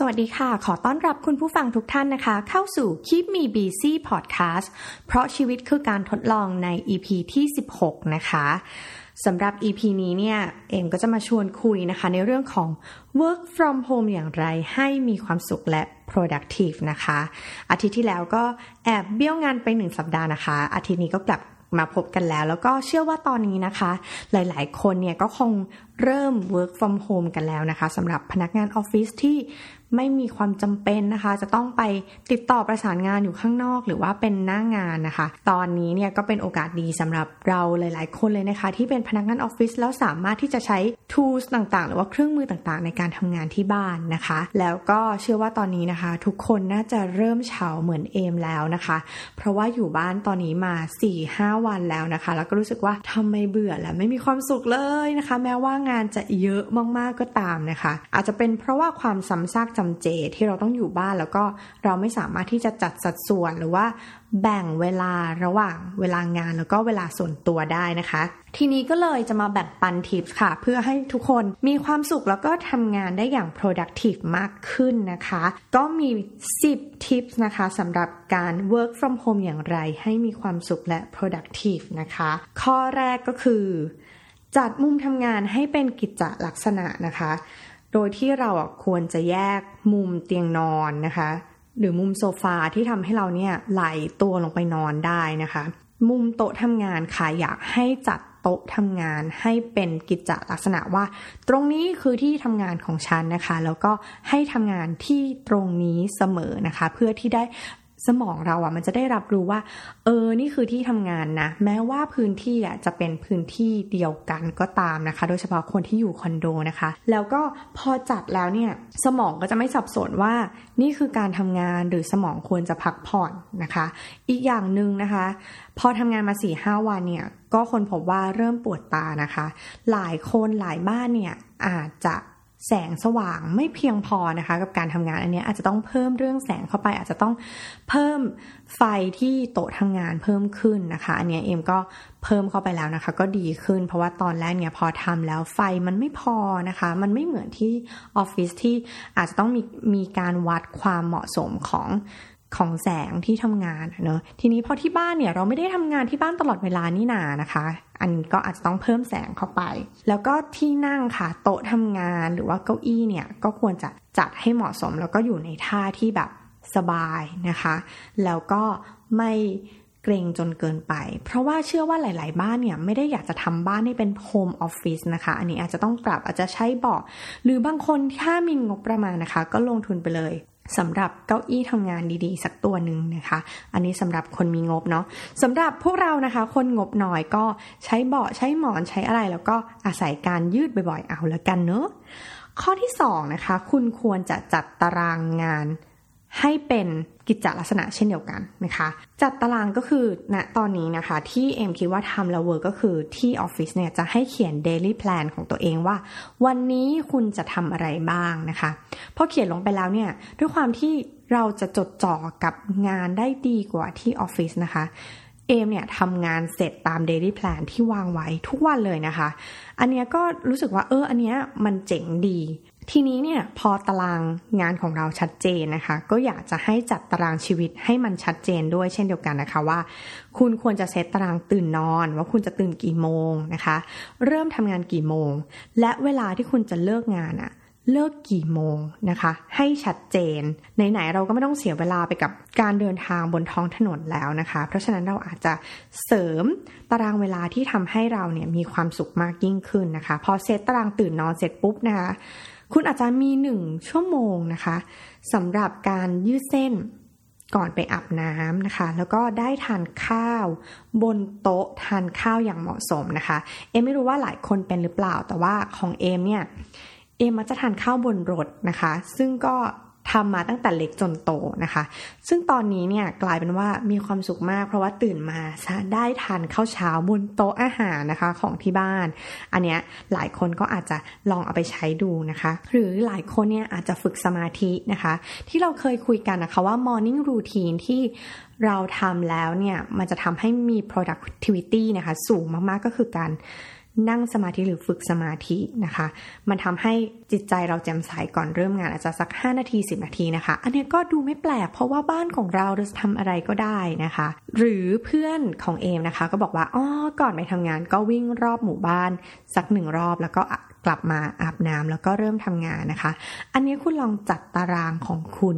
สวัสดีค่ะ ขอต้อนรับคุณผู้ฟังทุกท่านนะคะ เข้าสู่ Keep Me Busy Podcast เพราะชีวิตคือการทดลองใน EP ที่ 16 นะคะสำหรับ EP นี้เนี่ยเอ็มก็จะมาชวนคุยนะคะ ในเรื่องของ work from home อย่างไรให้มีความสุขและ productive นะคะ อาทิตย์ที่แล้วก็แอบเบี้ยวงานไปหนึ่งสัปดาห์นะคะ อาทิตย์นี้ก็กลับมาพบกันแล้ว แล้วก็เชื่อว่าตอนนี้นะคะ หลายๆ คนเนี่ยก็คงเริ่ม work from home กันแล้วนะคะสำหรับพนักงานออฟฟิศที่ไม่มีความจำเป็นนะคะ จะต้องไปติดต่อประสานงานอยู่ข้างนอก หรือว่าเป็นหน้างานนะคะ ตอนนี้เนี่ยก็เป็นโอกาสดีสำหรับเราหลาย ๆ คนเลยนะคะ ที่เป็นพนักงานออฟฟิศแล้วสามารถที่จะใช้ tools ต่าง ๆ หรือว่าเครื่องมือต่าง ๆ ในการทำงานที่บ้านนะคะ แล้วก็เชื่อว่าตอนนี้นะคะ ทุกคนน่าจะเริ่มเฉาเหมือนเอมแล้วนะคะ เพราะว่าอยู่บ้านตอนนี้มา 4-5 วันแล้วนะคะ แล้วก็รู้สึกว่าทำไมเบื่อและไม่มีความสุขเลยนะคะ แม้ว่างานจะเยอะมาก ๆ ก็ตามนะคะ อาจจะเป็นเพราะว่าความซ้ำซากจำเจที่เราต้องอยู่บ้านแล้วก็เราไม่สามารถที่จะจัดสัดส่วนหรือว่าแบ่งเวลาระหว่างเวลางานแล้วก็เวลาส่วนตัวได้นะคะ ทีนี้ก็เลยจะมาแบ่งปันทิปค่ะ เพื่อให้ทุกคนมีความสุขแล้วก็ทำงานได้อย่าง productive มากขึ้นนะคะ ก็มี 10 tips นะคะสำหรับการ work from home อย่างไร ให้มีความสุขและ productive นะคะ ข้อแรกก็คือ จัดมุมทำงานให้เป็นกิจลักษณะนะคะ โดยที่เราควรจะแยกมุมเตียงนอนนะคะ หรือมุมโซฟาที่ทำให้เราเนี่ยไหลตัวลงไปนอนได้นะคะ มุมโต๊ะทำงานค่ะอยากให้จัดโต๊ะทำงานให้เป็นกิจลักษณะว่า ตรงนี้คือที่ทำงานของฉันนะคะ แล้วก็ให้ทำงานที่ตรงนี้เสมอนะคะ เพื่อที่ได้ สมองเราอะมันจะได้รับรู้ว่า เออนี่คือที่ทำงานนะ แม้ว่าพื้นที่อะจะเป็นพื้นที่เดียวกันก็ตามนะคะ โดยเฉพาะคนที่อยู่คอนโดนะคะ แล้วก็พอจัดแล้วเนี่ยสมองก็จะไม่สับสนว่า นี่คือการทำงานหรือสมองควรจะพักผ่อนนะคะ อีกอย่างหนึ่งนะคะ พอทำงานมา4ี่ห้าวันเนี่ยก็คนพบว่าเริ่มปวดตานะคะ หลายคนหลายบ้านเนี่ยอาจจะ แสงสว่างไม่เพียงพอนะคะ กับการทำงานอันนี้อาจจะต้องเพิ่มเรื่องแสงเข้าไป อาจจะต้องเพิ่มไฟที่โต๊ะทำงานเพิ่มขึ้นนะคะ อันนี้เอ็มก็เพิ่มเข้าไปแล้วนะคะ ก็ดีขึ้น เพราะว่าตอนแรกเนี่ยพอทำแล้วไฟมันไม่พอนะคะ มันไม่เหมือนที่ออฟฟิศที่อาจจะต้องมีมีการวัดความเหมาะสมของ ของแสงที่ทำงานเนอะทีนี้พอที่บ้านเนี่ยเราไม่ได้ทำงานที่บ้านตลอดเวลานี่นานะคะ อันก็อาจจะต้องเพิ่มแสงเข้าไป แล้วก็ที่นั่งค่ะโต๊ะทำงานหรือว่าเก้าอี้เนี่ยก็ควรจะจัดให้เหมาะสม แล้วก็อยู่ในท่าที่แบบสบายนะคะ แล้วก็ไม่เกรงจนเกินไป เพราะว่าเชื่อว่าหลาย ๆ บ้านเนี่ยไม่ได้อยากจะทำบ้านให้เป็นโฮมออฟฟิศนะคะ อันนี้อาจจะต้องปรับอาจจะใช้เบาะหรือบางคนถ้ามีงบประมาณนะคะ ก็ลงทุนไปเลย สำหรับเก้าอี้ทำงานดีๆ สักตัวหนึ่งนะคะ อันนี้สำหรับคนมีงบเนาะสำหรับพวกเรานะคะ คนงบหน่อยก็ใช้เบาะใช้หมอนใช้อะไร แล้วก็อาศัยการยืดบ่อยๆ เอาละกันเนอะข้อที่2นะคะ คุณควรจะจัดตารางงานให้เป็น กิจลักษณะเช่นเดียวกันนะคะ จัดตารางก็คือณนะตอนนี้นะคะ ที่เอ็มคิดว่าทำแล้วเวิร์กก็คือที่ออฟฟิศเนี่ยจะให้เขียน daily plan ของตัวเองว่า วันนี้คุณจะทำอะไรบ้างนะคะพอเขียนลงไปแล้วเนี่ยด้วยความที่เราจะจดจ่อกับงานได้ดีกว่าที่ออฟฟิศนะคะเอมเนี่ยทำงานเสร็จตาม daily plan ที่วางไว้ทุกวันเลยนะคะ อันเนี้ยก็รู้สึกว่าเอออันเนี้ยมันเจ๋งดี ทีนี้เนี่ยพอตารางงานของเราชัดเจนนะคะ ก็อยากจะให้จัดตารางชีวิตให้มันชัดเจนด้วยเช่นเดียวกันนะคะว่า คุณควรจะเซตตารางตื่นนอน ว่าคุณจะตื่นกี่โมงนะคะ เริ่มทำงานกี่โมง และเวลาที่คุณจะเลิกงานอะเลิกกี่โมงนะคะ ให้ชัดเจนไหนๆเราก็ไม่ต้องเสียเวลาไปกับการเดินทางบนท้องถนนแล้วนะคะ เพราะฉะนั้นเราอาจจะเสริมตารางเวลาที่ทำให้เราเนี่ยมีความสุขมากยิ่งขึ้นนะคะ พอเซตตารางตื่นนอนเสร็จปุ๊บนะคะ คุณอาจจะมีหนึ่งชั่วโมงนะคะสำหรับการยืดเส้นก่อนไปอาบน้ำนะคะ แล้วก็ได้ทานข้าว บนโต๊ะทานข้าวอย่างเหมาะสมนะคะ เอมไม่รู้ว่าหลายคนเป็นหรือเปล่า แต่ว่าของเอมเนี่ย เอมมักจะทานข้าวบนรถนะคะ ซึ่งก็ ทำมาตั้งแต่เล็กจนโตนะคะ ซึ่งตอนนี้เนี่ยกลายเป็นว่ามีความสุขมาก เพราะว่าตื่นมาได้ทานข้าวเช้าบนโต๊ะอาหารนะคะของที่บ้าน อันเนี้ยหลายคนก็อาจจะลองเอาไปใช้ดูนะคะ หรือหลายคนเนี่ยอาจจะฝึกสมาธินะคะ ที่เราเคยคุยกันนะคะว่า morning routine ที่เราทำแล้วเนี่ยมันจะทำให้มี productivity นะคะสูงมากๆก็คือการ นั่งสมาธิหรือฝึกสมาธินะคะ มันทำให้จิตใจเราแจ่มใสก่อนเริ่มงานอาจจะสัก 5 นาที 10 นาทีนะคะ อันนี้ก็ดูไม่แปลก เพราะว่าบ้านของเราเราจะทำอะไรก็ได้นะคะ หรือเพื่อนของเอมนะคะ ก็บอกว่าอ๋อก่อนไปทำงานก็วิ่งรอบหมู่บ้านสักหนึ่งรอบแล้วก็กลับมาอาบน้ำแล้วก็เริ่มทำงานนะคะ อันนี้คุณลองจัดตารางของคุณ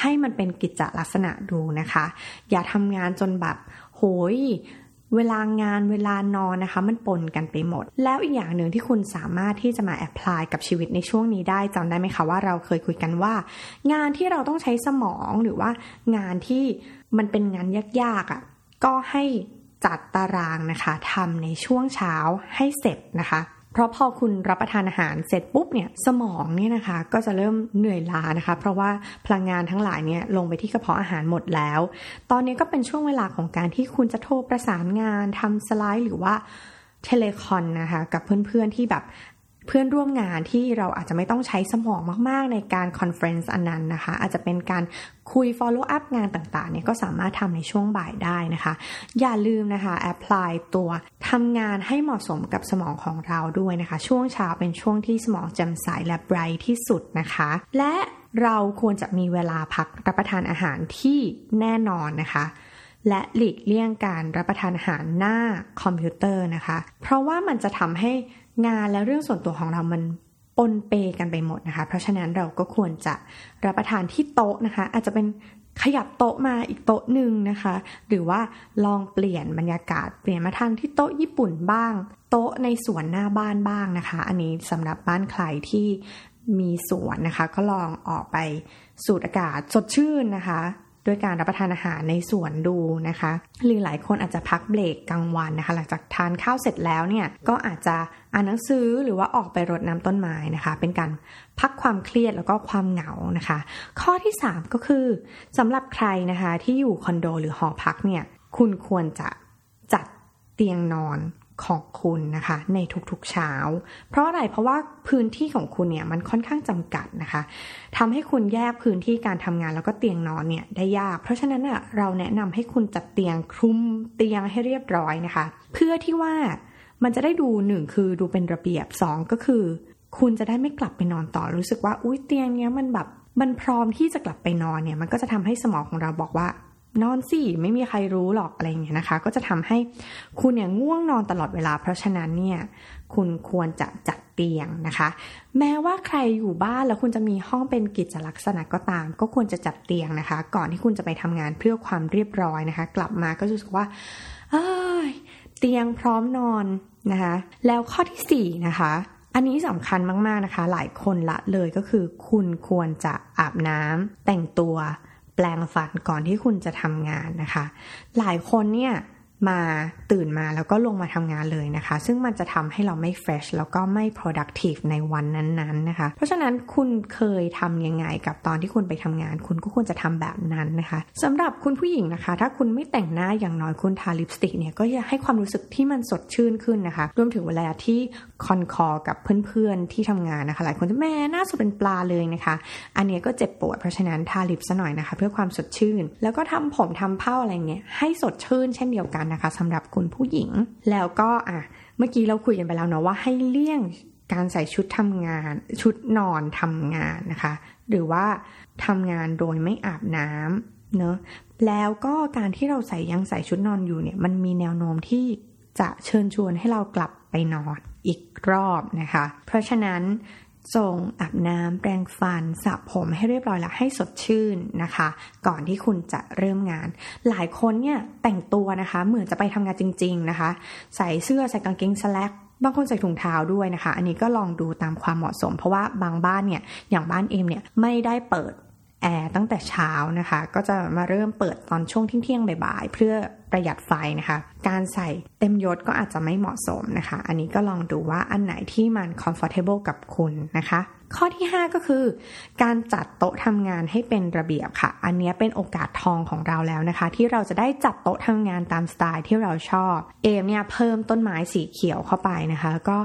ให้มันเป็นกิจลักษณะดูนะคะ อย่าทำงานจนแบบโหย เวลางานเวลานอนนะคะ มันปนกันไปหมด แล้วอีกอย่างหนึ่งที่คุณสามารถที่จะมา apply กับชีวิตในช่วงนี้ได้จำได้ไหมคะว่าเราเคยคุยกันว่า งานที่เราต้องใช้สมองหรือว่างานที่มันเป็นงานยากๆอะค่ะก็ให้จัดตารางนะคะทำในช่วงเช้าให้เสร็จนะคะ เพราะพอคุณรับประทานอาหารเสร็จปุ๊บเนี่ยสมองเนี่ยนะคะก็จะเริ่มเหนื่อยล้านะคะ เพราะว่าพลังงานทั้งหลายเนี่ยลงไปที่กระเพาะอาหารหมดแล้ว ตอนนี้ก็เป็นช่วงเวลาของการที่คุณจะโทรประสานงานทำสไลด์หรือว่า telecon นะคะกับเพื่อนๆที่แบบ เพื่อนร่วมงานที่เราอาจจะไม่ต้องใช้สมองมาก ๆ ในการ conference อันนั้นนะคะ อาจจะเป็นการคุย follow up งานต่าง ๆ เนี่ยก็สามารถทำในช่วงบ่ายได้นะคะ อย่าลืมนะคะ apply ตัวทำงานให้เหมาะสมกับสมองของเราด้วยนะคะ ช่วงเช้าเป็นช่วงที่สมองแจ่มใสและ bright ที่สุดนะคะ และเราควรจะมีเวลาพักรับประทานอาหารที่แน่นอนนะคะ และหลีกเลี่ยงการรับประทานอาหารหน้าคอมพิวเตอร์นะคะ เพราะว่ามันจะทำให้งานและเรื่องส่วนตัวของเรามันปนเปกันไปหมดนะคะ เพราะฉะนั้นเราก็ควรจะรับประทานที่โต๊ะนะคะ อาจจะเป็นขยับโต๊ะมาอีกโต๊ะหนึ่งนะคะ หรือว่าลองเปลี่ยนบรรยากาศเปลี่ยนมาทานที่โต๊ะญี่ปุ่นบ้าง โต๊ะในสวนหน้าบ้านบ้างนะคะ อันนี้สำหรับบ้านใครที่มีสวนนะคะ ก็ลองออกไปสูดอากาศสดชื่นนะคะ ด้วยการรับประทานอาหารในสวนดูนะคะ หรือหลายคนอาจจะพักเบรกกลางวันนะคะ หลังจากทานข้าวเสร็จแล้วเนี่ยก็อาจจะอ่านหนังสือหรือว่าออกไปรดน้ำต้นไม้นะคะ เป็นการพักความเครียดแล้วก็ความเหงานะคะ ข้อที่ 3 ก็คือสำหรับใครนะคะที่อยู่คอนโดหรือหอพักเนี่ยคุณควรจะจัดเตียงนอน ของคุณนะคะ ในทุกๆเช้า เพราะอะไรเพราะว่าพื้นที่ของคุณเนี่ยมันค่อนข้างจำกัดนะคะทำให้คุณแยกพื้นที่การทำงานแล้วก็เตียงนอนเนี่ยได้ยาก เพราะฉะนั้นอะเราแนะนำให้คุณจัดเตียงคลุมเตียงให้เรียบร้อยนะคะ เพื่อที่ว่ามันจะได้ดูหนึ่งคือดูเป็นระเบียบสองก็คือ คุณจะได้ไม่กลับไปนอนต่อรู้สึกว่าอุ้ยเตียงเนี้ยมันแบบมันพร้อมที่จะกลับไปนอนเนี่ยมันก็จะทำให้สมองของเราบอกว่า นอนสิไม่มีใครรู้หรอกอะไรเงี้ยนะคะ ก็จะทำให้คุณเนี่ยง่วงนอนตลอดเวลา เพราะฉะนั้นเนี่ยคุณควรจะจัดเตียงนะคะ แม้ว่าใครอยู่บ้านแล้วคุณจะมีห้องเป็นกิจลักษณะก็ตาม ก็ควรจะจัดเตียงนะคะ ก่อนที่คุณจะไปทำงานเพื่อความเรียบร้อยนะคะ กลับมาก็รู้สึกว่าเตียงพร้อมนอนนะคะ แล้วข้อที่4นะคะอันนี้สำคัญมากๆนะคะ หลายคนละเลยก็คือ คุณควรจะอาบน้ำแต่งตัว แปลงฟันก่อนที่คุณจะทำงานนะคะ หลายคนเนี่ย มาตื่นมาแล้วก็ลงมาทำงานเลยนะคะ ซึ่งมันจะทำให้เราไม่ fresh แล้วก็ไม่ productive ในวันนั้นๆนะคะ เพราะฉะนั้นคุณเคยทำยังไงกับตอนที่คุณไปทำงาน คุณก็ควรจะทำแบบนั้นนะคะสำหรับคุณผู้หญิงนะคะ ถ้าคุณไม่แต่งหน้าอย่างน้อยคุณทาลิปสติกเนี่ยก็จะให้ความรู้สึกที่มันสดชื่นขึ้นนะคะรวมถึงเวลาที่คอนคอกับเพื่อนๆที่ทำงานนะคะหลายคนจะแม่หน้าสดเป็นปลาเลยนะคะ อันนี้ก็เจ็บปวดเพราะฉะนั้นทาลิปซะหน่อยนะคะ เพื่อความสดชื่น แล้วก็ทำผมทำเผ้าอะไรเงี้ยให้สดชื่น เช่นเดียวกันนะคะสำหรับคุณผู้หญิง แล้วก็อะเมื่อกี้เราคุยกันไปแล้วเนาะว่าให้เลี่ยงการใส่ชุดทำงาน ชุดนอนทำงานนะคะ หรือว่าทำงานโดยไม่อาบน้ำเนาะแล้วก็การที่เราใส่ยังใส่ชุดนอนอยู่เนี่ย มันมีแนวโน้มที่จะเชิญชวนให้เรากลับไปนอนอีกรอบนะคะ เพราะฉะนั้น ส่งอาบน้ำแปรงฟันสระผมให้เรียบร้อยแล้วให้สดชื่นนะคะ ก่อนที่คุณจะเริ่มงาน หลายคนเนี่ยแต่งตัวนะคะ เหมือนจะไปทำงานจริง ๆนะคะ ใส่เสื้อใส่กางเกงสแลกบางคนใส่ถุงเท้าด้วยนะคะ อันนี้ก็ลองดูตามความเหมาะสม เพราะว่าบางบ้านเนี่ยอย่างบ้านเอมเนี่ยไม่ได้เปิด แอร์ตั้งแต่เช้านะคะ ก็จะมาเริ่มเปิดตอนช่วงเที่ยงๆบ่ายๆเพื่อประหยัดไฟนะคะ การใส่เต็มยศก็อาจจะไม่เหมาะสมนะคะ อันนี้ก็ลองดูว่าอันไหนที่มัน comfortable กับคุณนะคะ ข้อที่ 5 ก็คือ การจัดโต๊ะทำงานให้เป็นระเบียบค่ะ อันนี้เป็นโอกาสทองของเราแล้วนะคะ ที่เราจะได้จัดโต๊ะทำงานตามสไตล์ที่เราชอบ เอมเนี่ยเพิ่มต้นไม้สีเขียวเข้าไปนะคะ ก็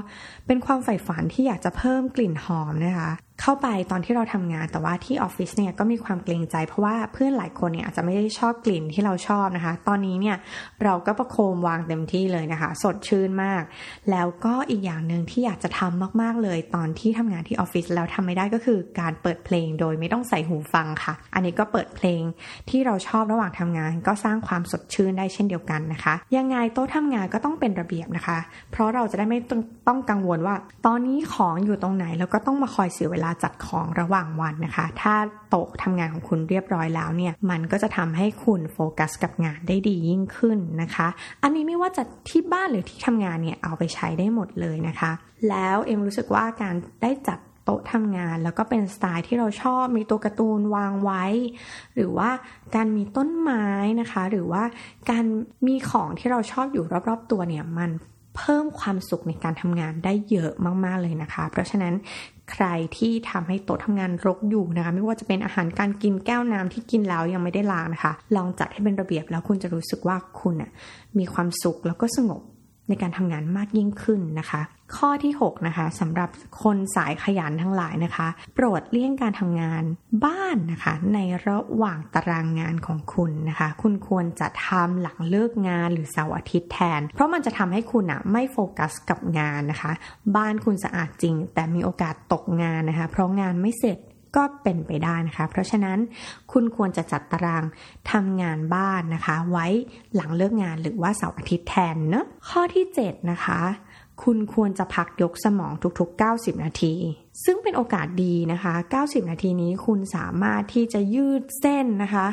เป็นความใฝ่ฝันที่อยากจะเพิ่มกลิ่นหอมนะคะ เข้าไปตอนที่เราทำงานแต่ว่าที่ออฟฟิศเนี่ยก็มีความเกรงใจ เพราะว่าเพื่อนหลายคนเนี่ยอาจจะไม่ได้ชอบกลิ่นที่เราชอบนะคะ ตอนนี้เนี่ยเราก็ประโคมวางเต็มที่เลยนะคะ สดชื่นมาก แล้วก็อีกอย่างหนึ่งที่อยากจะทำมากๆเลย ตอนที่ทำงานที่ออฟฟิศแล้วทำไม่ได้ก็คือการเปิดเพลงโดยไม่ต้องใส่หูฟังค่ะ อันนี้ก็เปิดเพลงที่เราชอบระหว่างทำงาน ก็สร้างความสดชื่นได้เช่นเดียวกันนะคะ ยังไงโต๊ะทำงานก็ต้องเป็นระเบียบนะคะ เพราะเราจะได้ไม่ต้องกังวลว่า ตอนนี้ของอยู่ตรงไหนแล้วก็ต้องมาคอยเสียเวลาจัดของระหว่างวันนะคะ ถ้าโต๊ะทำงานของคุณเรียบร้อยแล้วเนี่ย มันก็จะทำให้คุณโฟกัสกับงานได้ดียิ่งขึ้นนะคะ อันนี้ไม่ว่าจะที่บ้านหรือที่ทำงานเนี่ย เอาไปใช้ได้หมดเลยนะคะ แล้วเอ็มรู้สึกว่าการได้จัดโต๊ะทำงานแล้วก็เป็นสไตล์ที่เราชอบมีตัวการ์ตูนวางไว้ หรือว่าการมีต้นไม้นะคะ หรือว่าการมีของที่เราชอบอยู่รอบๆตัวเนี่ยมันเพิ่มความสุขในการทำงานได้เยอะมากๆเลยนะคะ เพราะฉะนั้น ใครที่ทำให้โต๊ะทำงานรกอยู่นะคะ ไม่ว่าจะเป็นอาหารการกินแก้วน้ำที่กินแล้วยังไม่ได้ล้างนะคะ ลองจัดให้เป็นระเบียบแล้วคุณจะรู้สึกว่าคุณมีความสุขแล้วก็สงบ ในการทำงานมากยิ่งขึ้นนะคะ ข้อที่6นะคะสำหรับคนสายขยันทั้งหลายนะคะ โปรดเลี่ยงการทำงานบ้านนะคะ ในระหว่างตารางงานของคุณนะคะ คุณควรจะทำหลังเลิกงานหรือเสาร์อาทิตย์แทน เพราะมันจะทำให้คุณอะไม่โฟกัสกับงานนะคะ บ้านคุณสะอาดจริง แต่มีโอกาสตกงานนะคะ เพราะงานไม่เสร็จ ก็เป็นไปได้นะคะ เพราะฉะนั้นคุณควรจะจัดตารางทำงานบ้านนะคะ ไว้หลังเลิกงานหรือว่าเสาร์อาทิตย์แทนเนอะข้อที่ 7 นะคะ คุณควรจะพักยกสมองทุกๆ 90 นาที ซึ่งเป็นโอกาสดีนะคะ 90 นาทีนี้คุณสามารถที่จะยืดเส้นนะคะ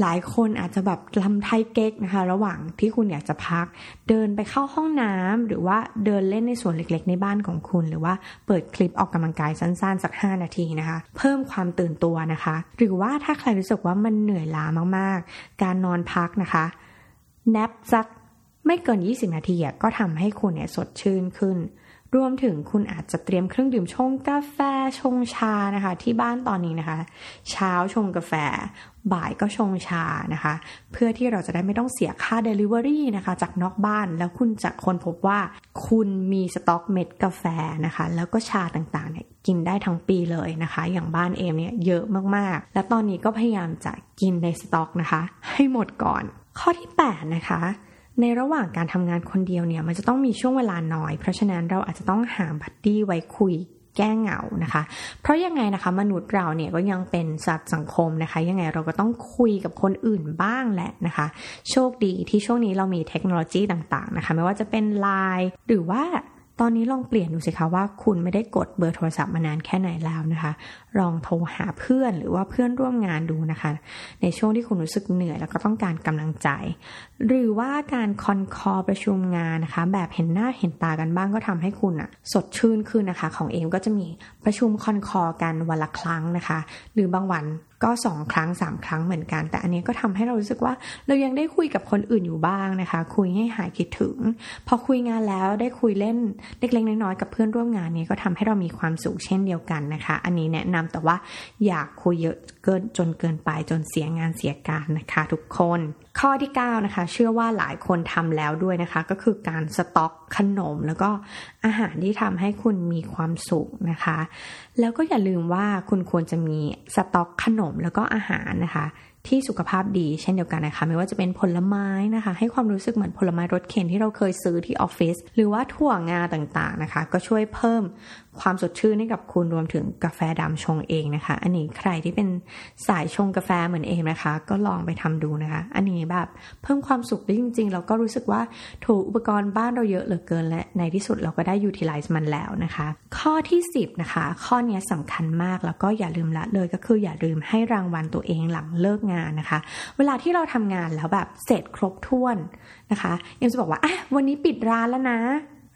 หลายคนอาจจะแบบลำไทเก๊กนะคะ ระหว่างที่คุณอยากจะพัก เดินไปเข้าห้องน้ำหรือว่าเดินเล่นในส่วนเล็กๆ ในบ้านของคุณ หรือว่าเปิดคลิปออกกำลังกายสั้นๆ สัก 5 นาทีนะคะ เพิ่มความตื่นตัวนะคะ หรือว่าถ้าใครรู้สึกว่ามันเหนื่อยล้ามากๆ การนอนพักนะคะแนบสักไม่เกิน 20 นาทีก็ทำให้คุณเนี่ยสดชื่นขึ้น รวมถึงคุณอาจจะเตรียมเครื่องดื่มชงกาแฟชงชานะคะ ที่บ้านตอนนี้นะคะ เช้าชงกาแฟ บ่ายก็ชงชานะคะ เพื่อที่เราจะได้ไม่ต้องเสียค่า Delivery นะคะ จากนอกบ้านแล้วคุณจะคนพบว่า คุณมีสต็อกเม็ดกาแฟนะคะ แล้วก็ชาต่างๆเนี่ยกินได้ทั้งปีเลยนะคะ อย่างบ้านเอมเนี่ยเยอะมากๆ และตอนนี้ก็พยายามจะกินในสต็อกนะคะ ให้หมดก่อน ข้อที่ 8 นะคะ ในระหว่างการทำงานคนเดียวเนี่ยมันจะต้องมีช่วงเวลาน้อย เพราะฉะนั้นเราอาจจะต้องหาบัดดี้ไว้คุยแก้เหงานะคะ เพราะยังไงนะคะ มนุษย์เราเนี่ยก็ยังเป็นสัตว์สังคมนะคะ ยังไงเราก็ต้องคุยกับคนอื่นบ้างแหละนะคะ โชคดีที่ช่วงนี้เรามีเทคโนโลยีต่างๆนะคะ ไม่ว่าจะเป็น Line หรือว่า ตอนนี้ลองเปลี่ยนดูสิคะว่าคุณไม่ได้กดเบอร์โทรศัพท์มานานแค่ไหนแล้วนะคะ ลองโทรหาเพื่อนหรือว่าเพื่อนร่วมงานดูนะคะ ในช่วงที่คุณรู้สึกเหนื่อยแล้วก็ต้องการกำลังใจ หรือว่าการคอนคอประชุมงานนะคะ แบบเห็นหน้าเห็นตากันบ้างก็ทำให้คุณอะสดชื่นขึ้นนะคะ ของเอมก็จะมีประชุมคอนคอกันวันละครั้งนะคะ หรือบางวันก็สองครั้งสามครั้งเหมือนกัน แต่อันนี้ก็ทำให้เรารู้สึกว่า เรายังได้คุยกับคนอื่นอยู่บ้างนะคะ คุยให้หายคิดถึง พอคุยงานแล้วได้คุยเล่นเล็กๆน้อยๆกับเพื่อนร่วมงานนี้ก็ทำให้เรามีความสุขเช่นเดียวกันนะคะ อันนี้แนะนำแต่ว่าอย่าคุยเยอะเกินจนเกินไปจนเสียงานเสียการนะคะ ทุกคน ข้อที่9นะคะเชื่อว่าหลายคนทำแล้วด้วยนะคะ ก็คือการสต็อกขนม แล้วก็อาหารที่ทำให้คุณมีความสุขนะคะ แล้วก็อย่าลืมว่าคุณควรจะมีสต็อกขนมแล้วก็อาหารนะคะ ที่สุขภาพดีเช่นเดียวกันนะคะ ไม่ว่าจะเป็นผลไม้นะคะ ให้ความรู้สึกเหมือนผลไม้รสเค็มที่เราเคยซื้อที่ออฟฟิศหรือว่าถั่วงาต่างๆนะคะ ก็ช่วยเพิ่ม ความสดชื่นให้กับคุณรวมถึงกาแฟดำชงเองนะคะ อันนี้ใครที่เป็นสายชงกาแฟเหมือนเองนะคะ ก็ลองไปทำดูนะคะ อันนี้แบบเพิ่มความสุขได้จริงๆ เราก็รู้สึกว่าถูกอุปกรณ์บ้านเราเยอะเหลือเกิน และในที่สุดเราก็ได้ยูทิลไลซ์มันแล้วนะคะ ข้อที่ 10 นะคะ ข้อนี้สำคัญมากแล้วก็อย่าลืมละเลยก็คืออย่าลืมให้รางวัลตัวเองหลังเลิกงานนะคะ เวลาที่เราทำงานแล้วแบบเสร็จครบถ้วนนะคะเอ็มจะบอกว่าอะวันนี้ปิดร้านแล้วนะ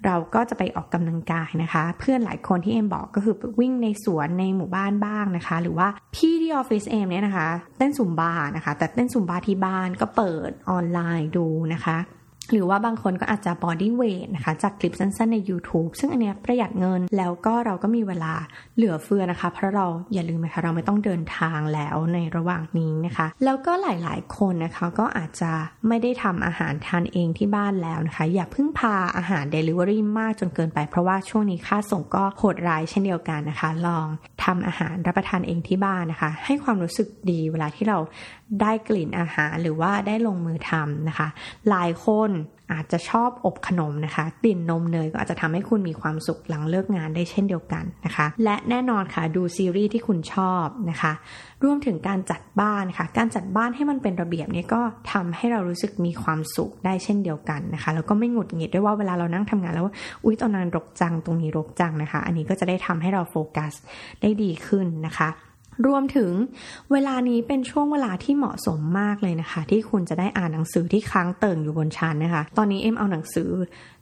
เราก็จะไปออกกำลังกายนะคะ เพื่อนหลายคนที่เอ็มบอกก็คือวิ่งในสวนในหมู่บ้านบ้างนะคะ หรือว่าพี่ที่ออฟฟิศเอ็มเนี่ยนะคะ เต้นซุมบานะคะ แต่เต้นซุมบาที่บ้านก็เปิดออนไลน์ดูนะคะ หรือว่าบางคนก็อาจจะ body weight นะคะ จากคลิปสั้นๆใน YouTube ซึ่งอันเนี้ยประหยัดเงินแล้วก็เราก็มีเวลาเหลือเฟือนะคะ เพราะเราอย่าลืมนะคะ เราไม่ต้องเดินทางแล้วในระหว่างนี้นะคะ แล้วก็หลายๆ คนนะคะก็อาจจะไม่ได้ทำอาหารทานเองที่บ้านแล้วนะคะ อย่าพึ่งพาอาหาร Delivery มากจนเกินไป เพราะว่าช่วงนี้ค่าส่งก็โหดร้ายเช่นเดียวกันนะคะ ลองทำอาหารรับประทานเองที่บ้านนะคะ ให้ความรู้สึกดีเวลาที่เราได้กลิ่นอาหารหรือว่าได้ลงมือทำนะคะ หลายคน อาจจะชอบอบขนมนะคะ กลิ่นนมเนยก็อาจจะทำให้คุณมีความสุขหลังเลิกงานได้เช่นเดียวกันนะคะ และแน่นอนค่ะดูซีรีส์ที่คุณชอบนะคะรวมถึงการจัดบ้านค่ะ การจัดบ้านให้มันเป็นระเบียบเนี่ยก็ทำให้เรารู้สึกมีความสุขได้เช่นเดียวกันนะคะ แล้วก็ไม่หงุดหงิดด้วยว่าเวลาเรานั่งทำงานแล้วอุ๊ยตอนนั้นรกจังตรงนี้รกจังนะคะ อันนี้ก็จะได้ทำให้เราโฟกัสได้ดีขึ้นนะคะ รวมถึงเวลานี้เป็นช่วงเวลาที่เหมาะสมมากเลยนะคะ ที่คุณจะได้อ่านหนังสือที่ค้างเติ่งอยู่บนชั้นนะคะ ตอนนี้เอ็มเอาหนังสือ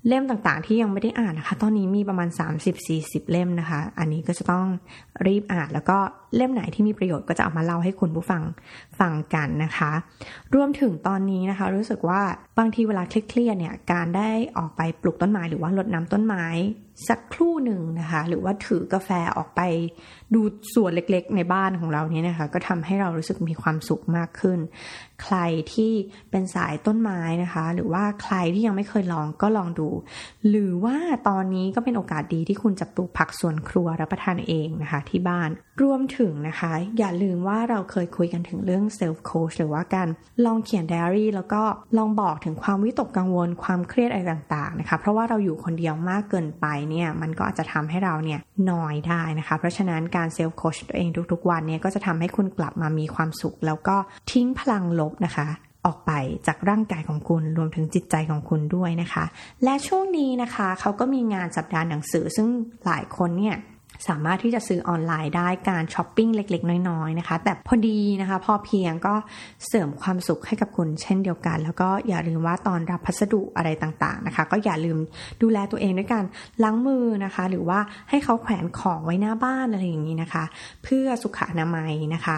เล่มต่างๆ ที่ยังไม่ได้อ่านนะคะ ตอนนี้มีประมาณ 30-40 เล่มนะคะ อันนี้ก็จะต้องรีบอ่านแล้วก็เล่มไหนที่มีประโยชน์ก็จะเอามาเล่าให้คุณผู้ฟังฟังกันนะคะ รวมถึงตอนนี้นะคะ รู้สึกว่าบางทีเวลาเครียดเนี่ยการได้ออกไปปลูกต้นไม้หรือว่ารดน้ำต้นไม้ สักครู่หนึ่งนะคะ หรือว่าถือกาแฟออกไปดูส่วนเล็กๆ ในบ้านของเราเนี่ยนะคะ ก็ทำให้เรารู้สึกมีความสุขมากขึ้น ใครที่เป็นสายต้นไม้นะคะ หรือว่าใครที่ยังไม่เคยลองก็ลองดู หรือว่าตอนนี้ก็เป็นโอกาสดีที่คุณจะปลูกผักสวนครัวรับประทานเองนะคะที่บ้าน รวมถึงนะคะ อย่าลืมว่าเราเคยคุยกันถึงเรื่อง self coach หรือว่าการลองเขียนไดอารี่แล้วก็ลองบอกถึงความวิตกกังวลความเครียดอะไรต่างๆนะคะ เพราะว่าเราอยู่คนเดียวมากเกินไปเนี่ยมันก็อาจจะทำให้เราเนี่ยนอยได้นะคะ เพราะฉะนั้นการ self coach ตัวเองทุกๆวันเนี่ยก็จะทำให้คุณกลับมามีความสุข แล้วก็ทิ้งพลังลบนะคะ ออกไปจากร่างกายของคุณรวมถึงจิตใจของคุณด้วยนะคะ และช่วงนี้นะคะเขาก็มีงานสัปดาห์หนังสือซึ่งหลายคนเนี่ย สามารถที่จะซื้อออนไลน์ได้การช้อปปิ้งเล็ก ๆ น้อยๆนะคะ แต่พอดีนะคะ พอเพียงก็เสริมความสุขให้กับคุณเช่นเดียวกัน แล้วก็อย่าลืมว่าตอนรับพัสดุอะไรต่างๆนะคะ ก็อย่าลืมดูแลตัวเองด้วยการล้างมือนะคะ หรือว่าให้เขาแขวนของไว้หน้าบ้านอะไรอย่างนี้นะคะ เพื่อสุขอนามัยนะคะ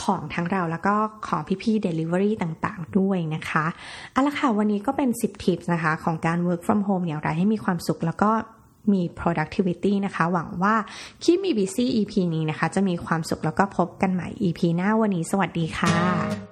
ของทั้งเราแล้วก็ของพี่ๆ Delivery ต่างๆ ด้วยนะคะเอาละค่ะ วันนี้ก็เป็น 10 tips นะคะ ของการ work from home อย่างไรให้มีความสุขแล้วก็ มี productivity นะคะ หวังว่าคิดมี BC EP นี้นะคะ จะมีความสุขแล้วก็พบกันใหม่ EP หน้าวันนี้ สวัสดีค่ะ